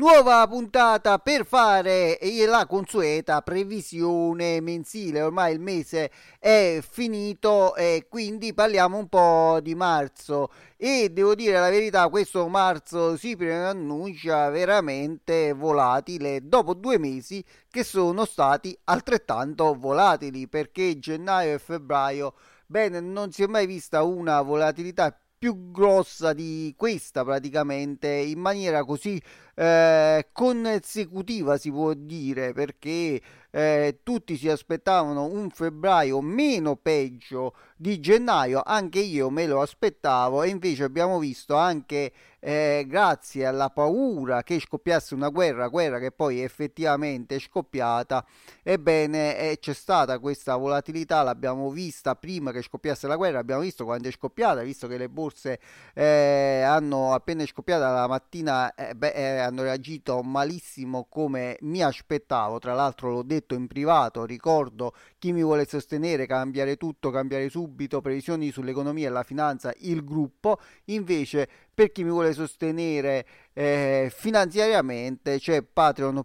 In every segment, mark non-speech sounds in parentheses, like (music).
Nuova puntata per fare la consueta previsione mensile, ormai il mese è finito e quindi parliamo un po' di marzo. E devo dire la verità, questo marzo si preannuncia veramente volatile dopo due mesi che sono stati altrettanto volatili perché gennaio e febbraio, bene, non si è mai vista una volatilità più grossa di questa praticamente in maniera così eh, consecutiva si può dire perché eh, tutti si aspettavano un febbraio meno peggio di gennaio, anche io me lo aspettavo e invece abbiamo visto anche eh, grazie alla paura che scoppiasse una guerra, guerra che poi effettivamente è scoppiata, ebbene eh, c'è stata questa volatilità, l'abbiamo vista prima che scoppiasse la guerra, abbiamo visto quando è scoppiata, visto che le borse eh, hanno appena scoppiata la mattina, eh, beh, eh, hanno reagito malissimo come mi aspettavo, tra l'altro l'ho detto in privato, ricordo chi mi vuole sostenere, cambiare tutto, cambiare subito, previsioni sull'economia e la finanza, il gruppo, invece per chi mi vuole sostenere eh, finanziariamente c'è Patreon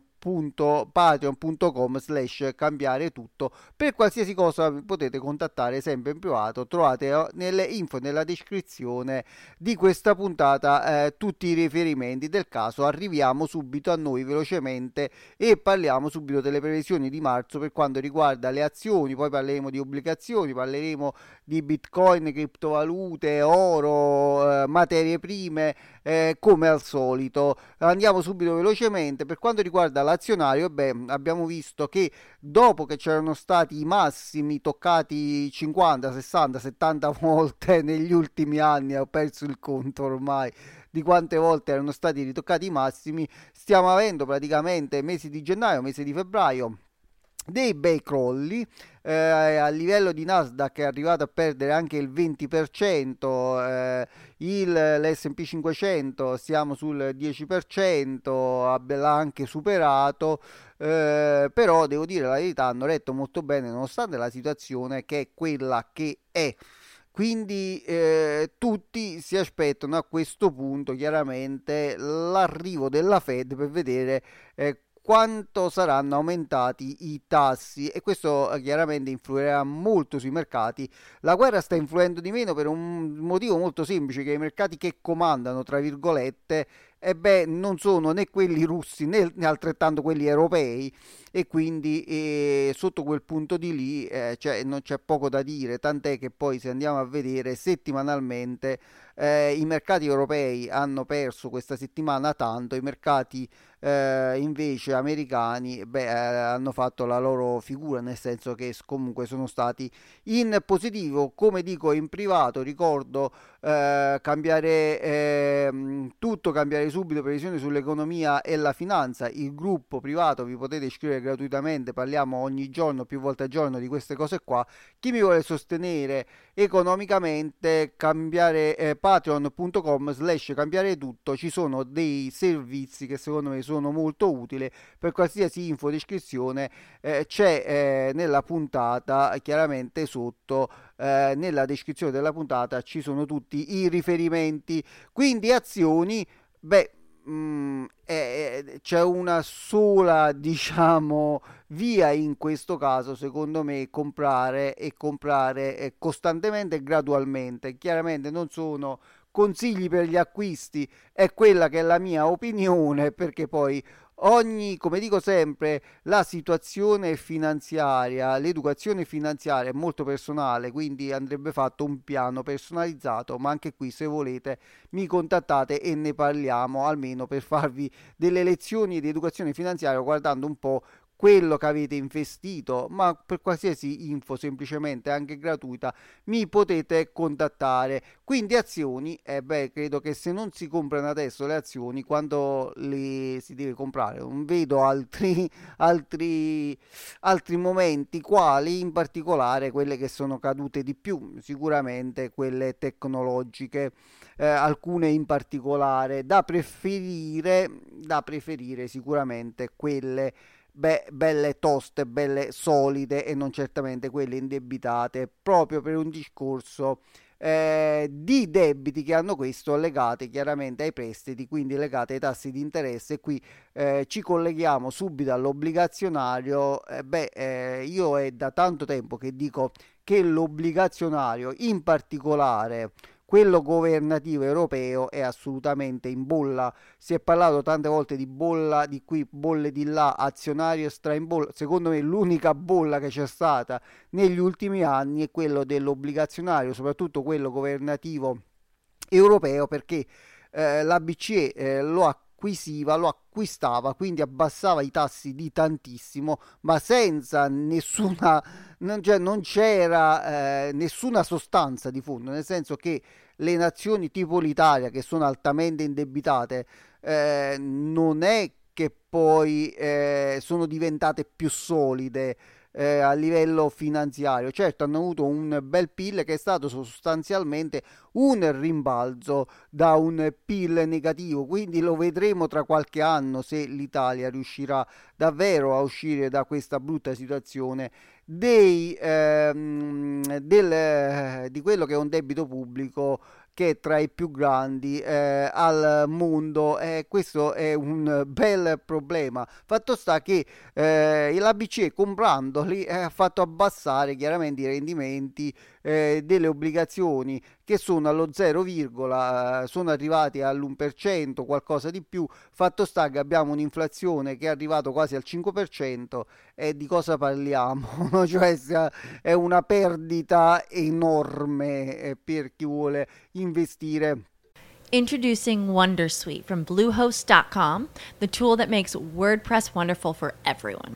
patreon.com slash cambiare tutto. Per qualsiasi cosa potete contattare sempre in privato trovate eh, nelle info nella descrizione di questa puntata eh, tutti i riferimenti del caso. Arriviamo subito a noi velocemente e parliamo subito delle previsioni di marzo per quanto riguarda le azioni. Poi parleremo di obbligazioni parleremo di bitcoin criptovalute oro eh, materie prime eh, come al solito. Andiamo subito velocemente. Per quanto riguarda la azionario, beh, abbiamo visto che dopo che c'erano stati i massimi toccati 50, 60, 70 volte negli ultimi anni, ho perso il conto ormai di quante volte erano stati ritoccati i massimi, stiamo avendo praticamente mesi di gennaio, mesi di febbraio dei bei crolli eh, a livello di Nasdaq è arrivato a perdere anche il 20% eh, il, l'S&P 500 siamo sul 10% l'ha anche superato eh, però devo dire la verità hanno retto molto bene nonostante la situazione che è quella che è. Quindi eh, tutti si aspettano a questo punto chiaramente l'arrivo della Fed per vedere eh, quanto saranno aumentati i tassi e questo eh, chiaramente influirà molto sui mercati. La guerra sta influendo di meno per un motivo molto semplice che i mercati che comandano, tra virgolette, e beh, non sono né quelli russi né altrettanto quelli europei e quindi eh, sotto quel punto di lì eh, cioè, non c'è poco da dire, tant'è che poi se andiamo a vedere settimanalmente eh, i mercati europei hanno perso questa settimana tanto, i mercati eh, invece americani beh, eh, hanno fatto la loro figura, nel senso che comunque sono stati in positivo, come dico in privato, ricordo eh, cambiare ehm, tutto, cambiare subito previsioni sull'economia e la finanza, il gruppo privato vi potete iscrivere gratuitamente, parliamo ogni giorno, più volte al giorno di queste cose qua, chi mi vuole sostenere economicamente cambiare eh, patreon.com slash cambiare tutto ci sono dei servizi che secondo me sono molto utili. Per qualsiasi info di iscrizione eh, c'è eh, nella puntata chiaramente sotto eh, nella descrizione della puntata ci sono tutti i riferimenti. Quindi azioni beh Mm, eh, c'è una sola (laughs) diciamo via in questo caso secondo me comprare e comprare eh, costantemente e gradualmente. Chiaramente non sono consigli per gli acquisti è quella che è la mia opinione perché poi ogni, come dico sempre, la situazione finanziaria, l'educazione finanziaria è molto personale, quindi andrebbe fatto un piano personalizzato, ma anche qui se volete mi contattate e ne parliamo almeno per farvi delle lezioni di educazione finanziaria guardando un po' quello che avete investito, ma per qualsiasi info semplicemente anche gratuita mi potete contattare. Quindi azioni, eh beh, credo che se non si comprano adesso le azioni, quando le si deve comprare? Non vedo altri, (laughs) altri, altri momenti, quali in particolare quelle che sono cadute di più, sicuramente quelle tecnologiche, eh, alcune in particolare da preferire, da preferire sicuramente quelle be- belle toste, belle solide e non certamente quelle indebitate, proprio per un discorso eh, di debiti che hanno questo legati chiaramente ai prestiti, quindi legati ai tassi di interesse. Qui eh, ci colleghiamo subito all'obbligazionario. Eh, beh, eh, io è da tanto tempo che dico che l'obbligazionario, in particolare quello governativo europeo è assolutamente in bolla. Si è parlato tante volte di bolla di qui, bolle di là, azionario stra in bolla. Secondo me l'unica bolla che c'è stata negli ultimi anni è quello dell'obbligazionario, soprattutto quello governativo europeo, perché eh, la BCE eh, lo ha acquisiva, lo acquistava, quindi abbassava i tassi di tantissimo, ma senza nessuna, non, cioè, non c'era eh, nessuna sostanza di fondo, nel senso che le nazioni tipo l'Italia, che sono altamente indebitate, eh, non è che poi eh, sono diventate più solide eh, a livello finanziario. Certo, hanno avuto un bel PIL che è stato sostanzialmente un rimbalzo da un PIL negativo, quindi lo vedremo tra qualche anno se l'Italia riuscirà davvero a uscire da questa brutta situazione dei, ehm, del, di quello che è un debito pubblico che è tra i più grandi eh, al mondo e questo è un bel problema. Fatto sta che eh, la BCE comprandoli eh, ha fatto abbassare chiaramente i rendimenti eh, delle obbligazioni che sono allo 0, eh, sono arrivati all'1%, qualcosa di più. Fatto sta che abbiamo un'inflazione che è arrivata quasi al 5% e di cosa parliamo? (laughs) cioè è una perdita enorme eh, per chi vuole investire. Introducing Wondersuite from Bluehost.com, the tool that makes WordPress wonderful for everyone.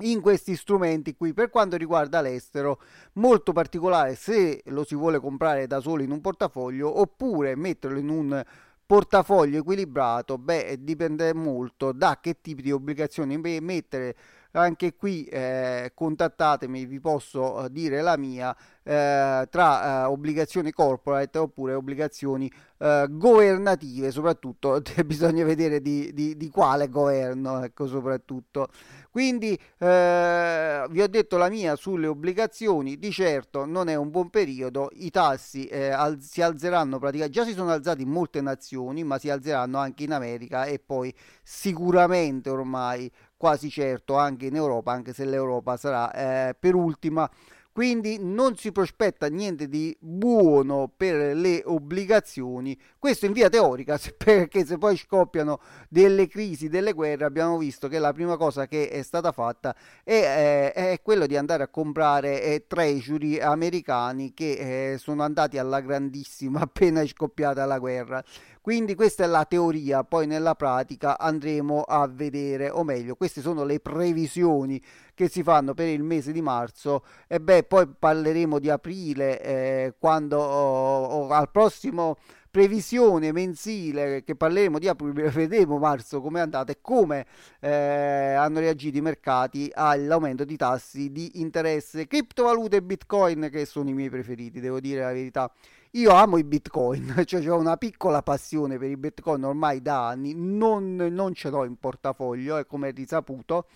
In questi strumenti qui per quanto riguarda l'estero molto particolare se lo si vuole comprare da solo in un portafoglio oppure metterlo in un portafoglio equilibrato beh dipende molto da che tipi di obbligazioni. Mettere anche qui eh, contattatemi vi posso eh, dire la mia eh, tra eh, obbligazioni corporate oppure obbligazioni eh, governative soprattutto (laughs) bisogna vedere di, di, di quale governo ecco soprattutto. Quindi eh, vi ho detto la mia sulle obbligazioni, di certo non è un buon periodo, i tassi eh, al- si alzeranno praticamente, già si sono alzati in molte nazioni, ma si alzeranno anche in America e poi sicuramente ormai quasi certo anche in Europa, anche se l'Europa sarà per ultima quindi non si prospetta niente di buono per le obbligazioni, questo in via teorica, (laughs) perché se poi scoppiano delle crisi, delle guerre, abbiamo visto che la prima cosa che è stata fatta è, è, eh, è quello di andare a comprare eh, treasury americani che eh, sono andati alla grandissima (laughs) appena è scoppiata la guerra. Quindi questa è la teoria, poi nella pratica andremo a vedere, o meglio, queste sono le previsioni che si fanno per il mese di marzo. E beh, poi parleremo di aprile eh, quando oh, oh, al prossimo previsione mensile che parleremo di aprile, (laughs) vedremo marzo come è andata e come eh, hanno reagito i mercati all'aumento di tassi di interesse. Criptovalute e bitcoin che sono i miei preferiti devo dire la verità. Io amo i bitcoin, (laughs) cioè ho una piccola passione per i bitcoin ormai da anni, non, non ce l'ho in portafoglio, è come risaputo,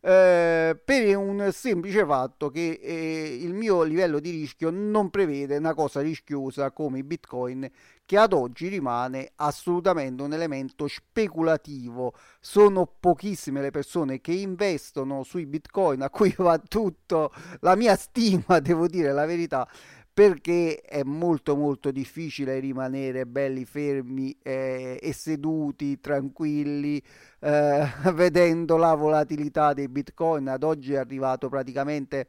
eh, per un semplice fatto che eh, il mio livello di rischio non prevede una cosa rischiosa come i bitcoin che ad oggi rimane assolutamente un elemento speculativo. Sono pochissime le persone che investono sui bitcoin a cui va tutto la mia stima (laughs) devo dire la verità perché è molto molto difficile rimanere belli fermi eh, e seduti tranquilli eh, (laughs) vedendo la volatilità dei bitcoin. Ad oggi è arrivato praticamente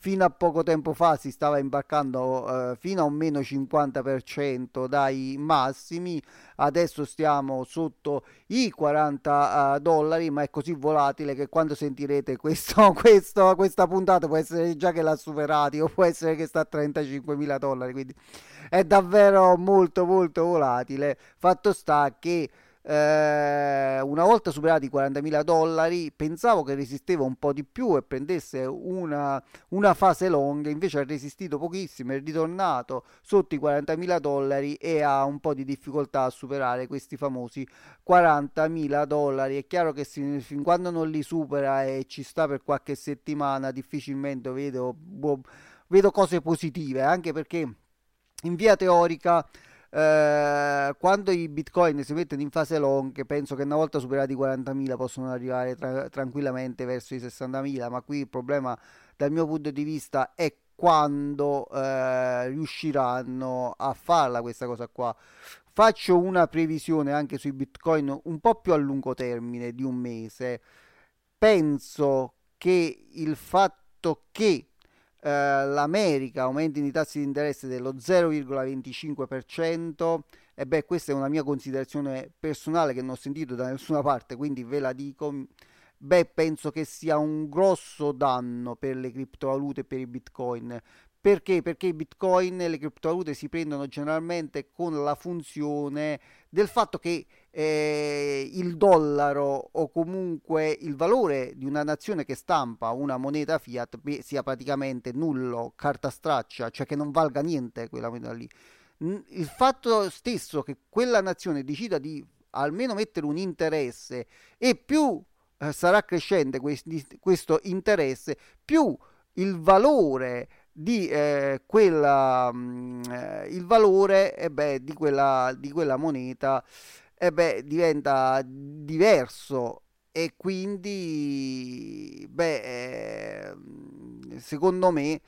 fino a poco tempo fa si stava imbarcando eh, fino a un meno 50% dai massimi, adesso stiamo sotto i 40 uh, dollari, ma è così volatile che quando sentirete questo, (laughs) questo, questa puntata può essere già che l'ha superati o può essere che sta a 35 mila dollari, quindi è davvero molto molto volatile. Fatto sta che eh, una volta superati i 40.000 dollari pensavo che resisteva un po' di più e prendesse una, una fase long invece ha resistito pochissimo è ritornato sotto i 40.000 dollari e ha un po' di difficoltà a superare questi famosi 40.000 dollari. È chiaro che si, fin quando non li supera e ci sta per qualche settimana difficilmente vedo, boh, vedo cose positive anche perché in via teorica eh, quando i bitcoin si mettono in fase long, penso che una volta superati i 40.000 possono arrivare tra- tranquillamente verso i 60.000, ma qui il problema dal mio punto di vista è quando eh, riusciranno a farla questa cosa qua. Faccio una previsione anche sui bitcoin un po' più a lungo termine di un mese. Penso che il fatto che l'America aumenti i tassi di interesse dello 0,25%, e beh, questa è una mia considerazione personale che non ho sentito da nessuna parte, quindi ve la dico. Beh, penso che sia un grosso danno per le criptovalute e per i bitcoin. Perché? Perché i bitcoin e le criptovalute si prendono generalmente con la funzione del fatto che eh, il dollaro o comunque il valore di una nazione che stampa una moneta fiat sia praticamente nullo, carta straccia, cioè che non valga niente quella moneta lì. Il fatto stesso che quella nazione decida di almeno mettere un interesse e più eh, sarà crescente questo interesse, più il valore di eh, quella mh, mm, eh, il valore eh beh, di, quella, di quella moneta eh beh, diventa diverso. E quindi beh, eh, secondo me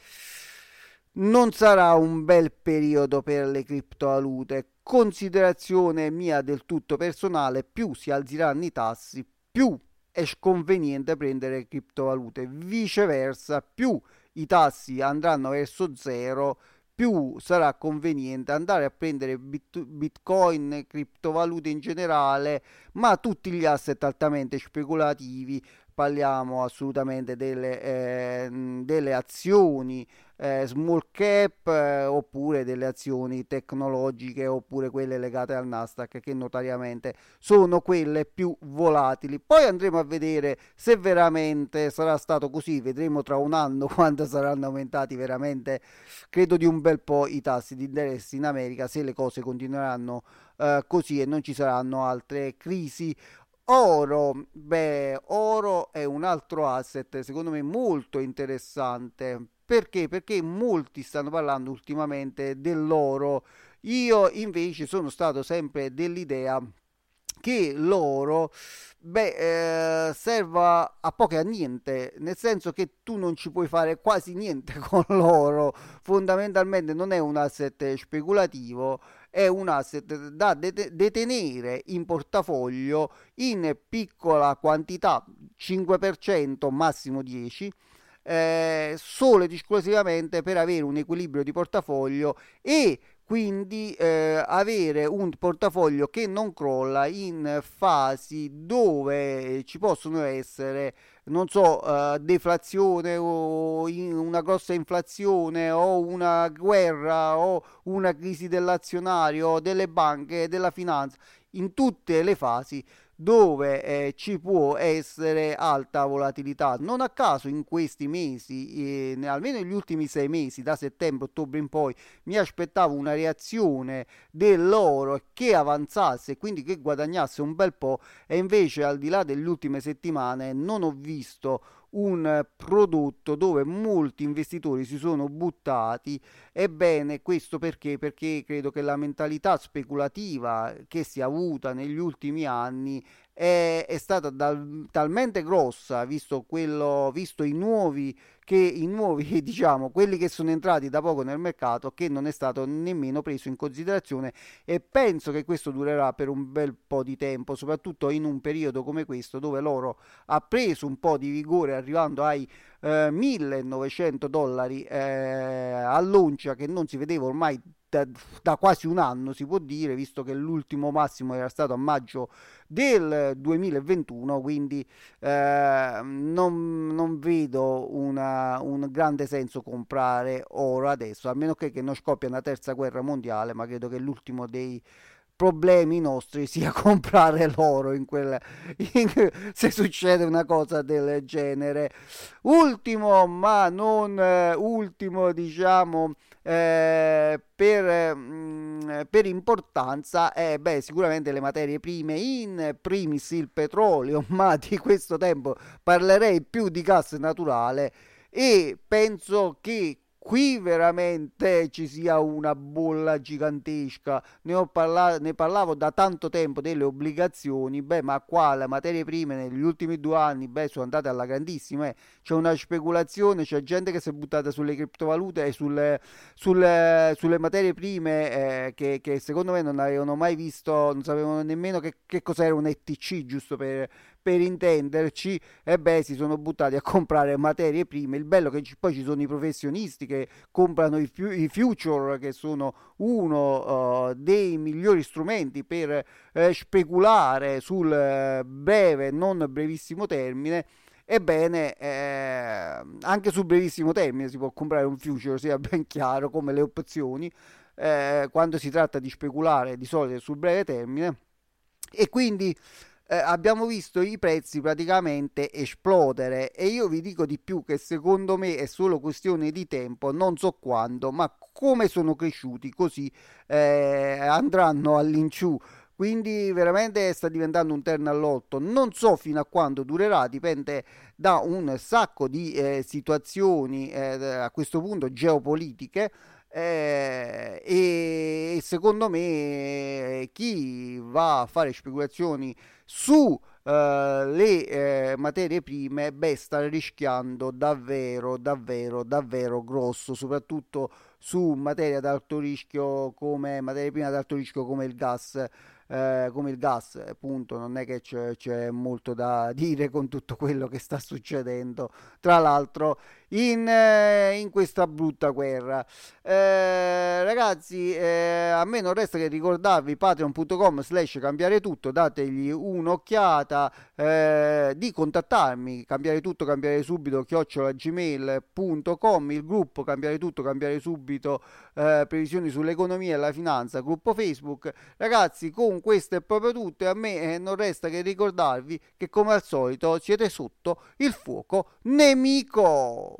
non sarà un bel periodo per le criptovalute. Considerazione mia del tutto personale più si alzeranno i tassi più è sconveniente prendere criptovalute. Viceversa più i tassi andranno verso zero più sarà conveniente andare a prendere bit- bitcoin, criptovalute in generale, ma tutti gli asset altamente speculativi parliamo assolutamente delle, eh, delle azioni eh, small cap eh, oppure delle azioni tecnologiche oppure quelle legate al Nasdaq che notoriamente sono quelle più volatili. Poi andremo a vedere se veramente sarà stato così, vedremo tra un anno (laughs) quando saranno aumentati veramente, credo di un bel po' i tassi di interesse in America, se le cose continueranno eh, così e non ci saranno altre crisi Oro, beh, oro è un altro asset secondo me molto interessante. Perché? Perché molti stanno parlando ultimamente dell'oro. Io invece sono stato sempre dell'idea che l'oro beh, eh, serva a poco e a niente, nel senso che tu non ci puoi fare quasi niente (laughs) con l'oro, fondamentalmente non è un asset speculativo, è un asset da det- detenere in portafoglio in piccola quantità, 5%, massimo 10%. Eh, solo ed esclusivamente per avere un equilibrio di portafoglio e quindi eh, avere un portafoglio che non crolla in fasi dove ci possono essere non so uh, deflazione o una grossa inflazione o una guerra o una crisi dell'azionario delle banche della finanza in tutte le fasi dove eh, ci può essere alta volatilità. Non a caso in questi mesi, eh, almeno negli ultimi sei mesi, da settembre-ottobre in poi, mi aspettavo una reazione dell'oro che avanzasse, quindi che guadagnasse un bel po', e invece al di là delle ultime settimane non ho visto un prodotto dove molti investitori si sono buttati. Ebbene, questo perché? Perché credo che la mentalità speculativa che si è avuta negli ultimi anni è, è stata dal, talmente grossa, visto, quello, visto i nuovi che i nuovi, (laughs) diciamo, quelli che sono entrati da poco nel mercato, che non è stato nemmeno preso in considerazione e penso che questo durerà per un bel po' di tempo, soprattutto in un periodo come questo dove l'oro ha preso un po' di vigore arrivando ai eh, 1900 dollari eh, all'oncia che non si vedeva ormai da, da, quasi un anno si può dire visto che l'ultimo massimo era stato a maggio del 2021 quindi eh, non, non, vedo una, un grande senso comprare oro adesso a meno che, che non scoppia una terza guerra mondiale ma credo che l'ultimo dei problemi nostri sia (laughs) comprare l'oro in quel, in, se succede una cosa del genere. Ultimo, ma non eh, ultimo, diciamo, eh, per, mh, mm, per, importanza, è beh, sicuramente le materie prime, in primis il petrolio, (laughs) ma di questo tempo parlerei più di gas naturale e penso che qui veramente ci sia una bolla gigantesca. Ne, parla- ne parlavo da tanto tempo delle obbligazioni, beh, ma qua le materie prime negli ultimi due anni, beh, sono andate alla grandissima. Eh. C'è una speculazione, c'è gente che si è buttata sulle criptovalute e sulle, sulle, sulle materie prime eh, che, che, secondo me non avevano mai visto, non sapevano nemmeno che, che cos'era un ETC, giusto per per intenderci, e beh, si sono buttati a comprare materie prime. Il bello è che poi ci sono i professionisti che comprano i, i future, che sono uno uh, dei migliori strumenti per uh, speculare sul uh, breve, non brevissimo termine. Ebbene, eh, anche sul brevissimo termine si può comprare un future, sia ben chiaro, come le opzioni, eh, quando si tratta di speculare di solito sul breve termine. E quindi eh, abbiamo visto i prezzi praticamente esplodere e io vi dico di più che secondo me è solo questione di tempo, non so quando, ma come sono cresciuti così eh, andranno all'inciù. Quindi veramente sta diventando un terno all'otto non so fino a quando durerà dipende da un sacco di eh, situazioni eh, a questo punto geopolitiche eh, e secondo me chi va a fare speculazioni su Uh, le eh, materie prime, beh, sta rischiando davvero, davvero, davvero grosso, soprattutto su materie ad alto rischio come materie prime ad alto rischio come il gas. Eh, come il gas, appunto, non è che c'è, c'è, molto da (laughs) dire con tutto quello che sta succedendo, tra l'altro, in, eh, in questa brutta guerra. Eh, ragazzi, eh, a me non resta che ricordarvi patreon.com slash cambiare tutto, dategli un'occhiata, eh, di contattarmi, cambiare tutto, cambiare subito, chiocciolagmail.com, il gruppo cambiare tutto, cambiare subito, eh, previsioni sull'economia e la finanza, gruppo Facebook. Ragazzi, con questo è proprio tutto e a me eh, non resta che ricordarvi che come al solito siete sotto il fuoco nemico.